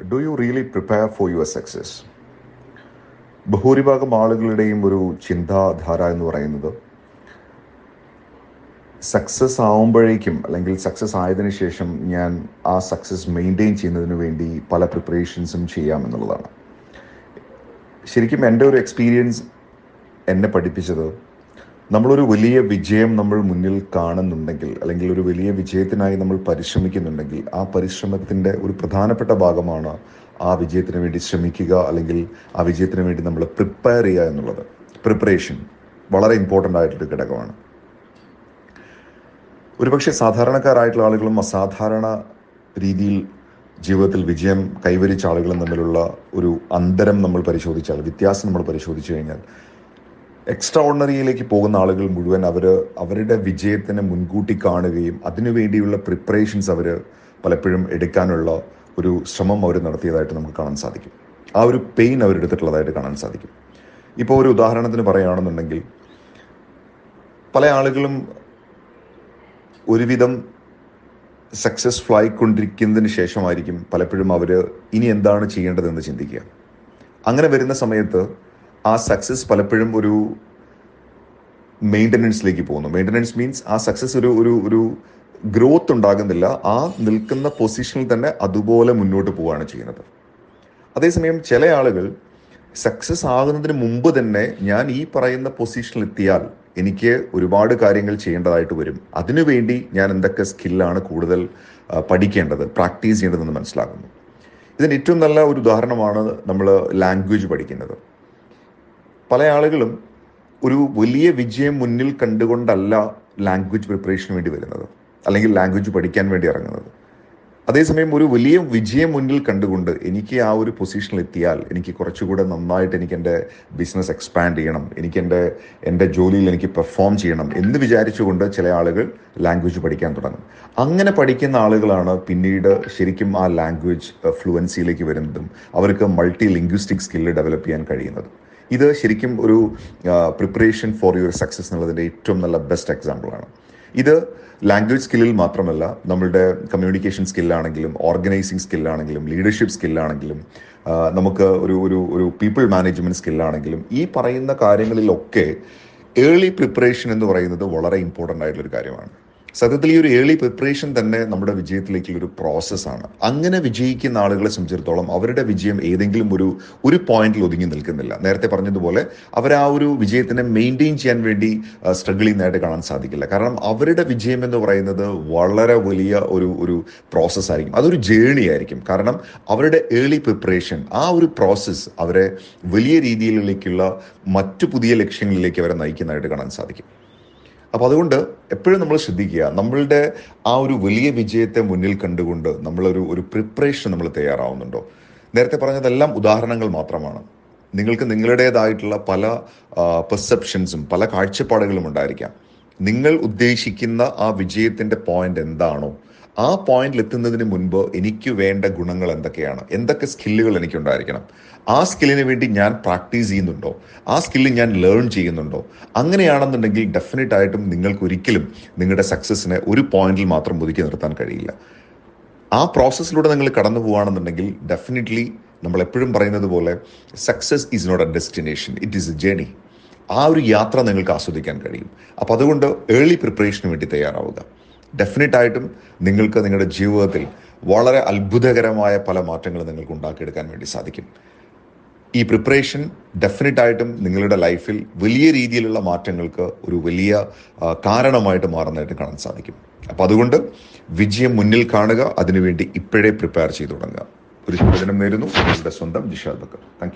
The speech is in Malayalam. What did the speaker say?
Do you really prepare for your success ബഹുഭൂരിഭാഗം ആളുകളുടെയും ഒരു ചിന്താധാര എന്ന് പറയുന്നത് സക്സസ് ആവുമ്പോഴേക്കും അല്ലെങ്കിൽ സക്സസ് ആയതിനു ശേഷം ഞാൻ ആ സക്സസ് മെയിന്റെയിൻ ചെയ്യുന്നതിന് വേണ്ടി പല പ്രിപ്പറേഷൻസും ചെയ്യാമെന്നുള്ളതാണ് ശരിക്കും എന്റെ ഒരു എക്സ്പീരിയൻസ് എന്നെ പഠിപ്പിച്ചത് നമ്മളൊരു വലിയ വിജയം നമ്മൾ മുന്നിൽ കാണുന്നുണ്ടെങ്കിൽ അല്ലെങ്കിൽ ഒരു വലിയ വിജയത്തിനായി നമ്മൾ പരിശ്രമിക്കുന്നുണ്ടെങ്കിൽ ആ പരിശ്രമത്തിന്റെ ഒരു പ്രധാനപ്പെട്ട ഭാഗമാണ് ആ വിജയത്തിന് വേണ്ടി ശ്രമിക്കുക അല്ലെങ്കിൽ ആ വിജയത്തിന് വേണ്ടി നമ്മൾ പ്രിപ്പയർ ചെയ്യുക എന്നുള്ളത്. പ്രിപ്പറേഷൻ വളരെ ഇമ്പോർട്ടന്റ് ആയിട്ടൊരു ഘടകമാണ്. ഒരുപക്ഷെ സാധാരണക്കാരായിട്ടുള്ള ആളുകളും അസാധാരണ രീതിയിൽ ജീവിതത്തിൽ വിജയം കൈവരിച്ച ആളുകളും തമ്മിലുള്ള ഒരു അന്തരം നമ്മൾ പരിശോധിച്ചാൽ വ്യത്യാസം നമ്മൾ പരിശോധിച്ചു കഴിഞ്ഞാൽ എക്സ്ട്രാ ഓർഡിനറിയിലേക്ക് പോകുന്ന ആളുകൾ മുഴുവൻ അവർ അവരുടെ വിജയത്തിനെ മുൻകൂട്ടി കാണുകയും അതിനുവേണ്ടിയുള്ള പ്രിപ്പറേഷൻസ് അവർ പലപ്പോഴും എടുക്കാനുള്ള ഒരു ശ്രമം അവർ നടത്തിയതായിട്ട് നമുക്ക് കാണാൻ സാധിക്കും. ആ ഒരു പെയിൻ അവരെടുത്തിട്ടുള്ളതായിട്ട് കാണാൻ സാധിക്കും. ഇപ്പോൾ ഒരു ഉദാഹരണത്തിന് പറയുകയാണെന്നുണ്ടെങ്കിൽ പല ആളുകളും ഒരുവിധം സക്സസ്ഫുൾ ആയിക്കൊണ്ടിരിക്കുന്നതിന് ശേഷമായിരിക്കും പലപ്പോഴും അവർ ഇനി എന്താണ് ചെയ്യേണ്ടതെന്ന് ചിന്തിക്കുക. അങ്ങനെ വരുന്ന സമയത്ത് ആ സക്സസ് പലപ്പോഴും ഒരു മെയിന്റനൻസിലേക്ക് പോകുന്നു. മെയിന്റനൻസ് മീൻസ് ആ സക്സസ് ഒരു ഒരു ഒരു ഗ്രോത്ത് ഉണ്ടാകുന്നില്ല. ആ നിൽക്കുന്ന പൊസിഷനിൽ തന്നെ അതുപോലെ മുന്നോട്ട് പോവുകയാണ് ചെയ്യുന്നത്. അതേസമയം ചില ആളുകൾ സക്സസ് ആകുന്നതിന് മുമ്പ് തന്നെ ഞാൻ ഈ പറയുന്ന പൊസിഷനിൽ എത്തിയാൽ എനിക്ക് ഒരുപാട് കാര്യങ്ങൾ ചെയ്യേണ്ടതായിട്ട് വരും. അതിനുവേണ്ടി ഞാൻ എന്തൊക്കെ സ്കില്ലാണ് കൂടുതൽ പഠിക്കേണ്ടത് പ്രാക്ടീസ് ചെയ്യേണ്ടതെന്ന് മനസ്സിലാക്കുന്നു. ഇതിന് ഏറ്റവും നല്ല ഒരു ഉദാഹരണമാണ് നമ്മൾ ലാംഗ്വേജ് പഠിക്കുന്നത്. പല ആളുകളും ഒരു വലിയ വിജയം മുന്നിൽ കണ്ടുകൊണ്ടല്ല ലാംഗ്വേജ് പ്രിപ്പറേഷന് വേണ്ടി വരുന്നത്. അല്ലെങ്കിൽ ലാംഗ്വേജ് പഠിക്കാൻ വേണ്ടി ഇറങ്ങുന്നത്. അതേസമയം ഒരു വലിയ വിജയം മുന്നിൽ കണ്ടുകൊണ്ട് എനിക്ക് ആ ഒരു പൊസിഷനിൽ എത്തിയാൽ എനിക്ക് കുറച്ചുകൂടെ നന്നായിട്ട് എനിക്ക് എന്റെ ബിസിനസ് എക്സ്പാൻഡ് ചെയ്യണം. എനിക്ക് എന്റെ എന്റെ ജോലിയിൽ എനിക്ക് പെർഫോം ചെയ്യണം എന്ന് വിചാരിച്ചുകൊണ്ട് ചില ആളുകൾ ലാംഗ്വേജ് പഠിക്കാൻ തുടങ്ങും. അങ്ങനെ പഠിക്കുന്ന ആളുകളാണ് പിന്നീട് ശരിക്കും ആ ലാംഗ്വേജ് ഫ്ലുവൻസിയിലേക്ക് വരുന്നതും അവർക്ക് മൾട്ടി ലിംഗ്വിസ്റ്റിക് സ്കില്ല് ഡെവലപ്പ് ചെയ്യാൻ കഴിയുന്നത്. ഇത് ശരിക്കും ഒരു പ്രിപ്പറേഷൻ ഫോർ യുവർ സക്സസ് എന്നുള്ളതിന്റെ ഏറ്റവും നല്ല ബെസ്റ്റ് എക്സാമ്പിളാണ് ഇത് ലാംഗ്വേജ് സ്കില്ലിൽ മാത്രമല്ല നമ്മളുടെ കമ്മ്യൂണിക്കേഷൻ സ്കില്ലാണെങ്കിലും ഓർഗനൈസിങ് സ്കില്ലാണെങ്കിലും ലീഡർഷിപ്പ് സ്കില്ലാണെങ്കിലും നമുക്ക് ഒരു ഒരു ഒരു പീപ്പിൾ മാനേജ്മെന്റ് സ്കില്ലാണെങ്കിലും ഈ പറയുന്ന കാര്യങ്ങളിലൊക്കെ ഏർലി പ്രിപ്പറേഷൻ എന്ന് പറയുന്നത് വളരെ ഇമ്പോർട്ടന്റ് ആയിട്ടുള്ള ഒരു കാര്യമാണ്. സത്യത്തിൽ ഈ ഒരു ഏർലി പ്രിപ്പറേഷൻ തന്നെ നമ്മുടെ വിജയത്തിലേക്കുള്ള ഒരു പ്രോസസ്സാണ് അങ്ങനെ വിജയിക്കുന്ന ആളുകളെ സംബന്ധിച്ചിടത്തോളം അവരുടെ വിജയം ഏതെങ്കിലും ഒരു ഒരു പോയിന്റിൽ ഒതുങ്ങി നിൽക്കുന്നില്ല. നേരത്തെ പറഞ്ഞതുപോലെ അവർ ആ ഒരു വിജയത്തിനെ മെയിന്റെയിൻ ചെയ്യാൻ വേണ്ടി സ്ട്രഗിൾ ചെയ്യുന്നതായിട്ട് കാണാൻ സാധിക്കില്ല. കാരണം അവരുടെ വിജയം എന്ന് പറയുന്നത് വളരെ വലിയ ഒരു ഒരു പ്രോസസ്സ് ആയിരിക്കും. അതൊരു ജേണി ആയിരിക്കും. കാരണം അവരുടെ ഏർലി പ്രിപ്പറേഷൻ ആ ഒരു പ്രോസസ്സ് അവരെ വലിയ രീതിയിലേക്കുള്ള മറ്റു പുതിയ ലക്ഷ്യങ്ങളിലേക്ക് അവരെ നയിക്കുന്നതായിട്ട് കാണാൻ സാധിക്കും. അപ്പോൾ അതുകൊണ്ട് എപ്പോഴും നമ്മൾ ശ്രദ്ധിക്കുക. നമ്മളുടെ ആ ഒരു വലിയ വിജയത്തെ മുന്നിൽ കണ്ടുകൊണ്ട് നമ്മളൊരു ഒരു പ്രിപ്പറേഷൻ നമ്മൾ തയ്യാറാവുന്നുണ്ടോ? നേരത്തെ പറഞ്ഞതെല്ലാം ഉദാഹരണങ്ങൾ മാത്രമാണ്. നിങ്ങൾക്ക് നിങ്ങളുടേതായിട്ടുള്ള പല പെർസെപ്ഷൻസും പല കാഴ്ചപ്പാടുകളും ഉണ്ടായിരിക്കാം. നിങ്ങൾ ഉദ്ദേശിക്കുന്ന ആ വിജയത്തിന്റെ പോയിന്റ് എന്താണോ ആ പോയിന്റിൽ എത്തുന്നതിന് മുൻപ് എനിക്ക് വേണ്ട ഗുണങ്ങൾ എന്തൊക്കെയാണ്? എന്തൊക്കെ സ്കില്ലുകൾ എനിക്കുണ്ടായിരിക്കണം? ആ സ്കില്ലിന് വേണ്ടി ഞാൻ പ്രാക്ടീസ് ചെയ്യുന്നുണ്ടോ? ആ സ്കില്ല് ഞാൻ ലേൺ ചെയ്യുന്നുണ്ടോ? അങ്ങനെയാണെന്നുണ്ടെങ്കിൽ ഡെഫിനറ്റ് ആയിട്ടും നിങ്ങൾക്ക് ഒരിക്കലും നിങ്ങളുടെ സക്സസ്സിനെ ഒരു പോയിന്റിൽ മാത്രം ഒതുക്കി നിർത്താൻ കഴിയില്ല. ആ പ്രോസസ്സിലൂടെ നിങ്ങൾ കടന്നു പോവുകയാണെന്നുണ്ടെങ്കിൽ ഡെഫിനറ്റ്ലി നമ്മൾ എപ്പോഴും പറയുന്നത് പോലെ success is not a destination it is a journey ആ ഒരു യാത്ര നിങ്ങൾക്ക് ആസ്വദിക്കാൻ കഴിയും. അപ്പോൾ അതുകൊണ്ട് ഏർലി പ്രിപ്പറേഷന് വേണ്ടി തയ്യാറാവുക. ഡെഫിനറ്റ് ആയിട്ടും നിങ്ങൾക്ക് നിങ്ങളുടെ ജീവിതത്തിൽ വളരെ അത്ഭുതകരമായ പല മാറ്റങ്ങൾ നിങ്ങൾക്ക് ഉണ്ടാക്കിയെടുക്കാൻ വേണ്ടി സാധിക്കും. ഈ പ്രിപ്പറേഷൻ ഡെഫിനറ്റ് ആയിട്ടും നിങ്ങളുടെ ലൈഫിൽ വലിയ രീതിയിലുള്ള മാറ്റങ്ങൾക്ക് ഒരു വലിയ കാരണമായിട്ട് മാറുന്നതായിട്ട് കാണാൻ സാധിക്കും. അപ്പോൾ അതുകൊണ്ട് വിജയം മുന്നിൽ കാണുക അതിനുവേണ്ടി ഇപ്പോഴേ പ്രിപ്പയർ ചെയ്തു തുടങ്ങുക. ഒരു ശുഭദിനം നേരുന്നു. നിങ്ങളുടെ സ്വന്തം ജിഷാദ് ബക്കർ. താങ്ക്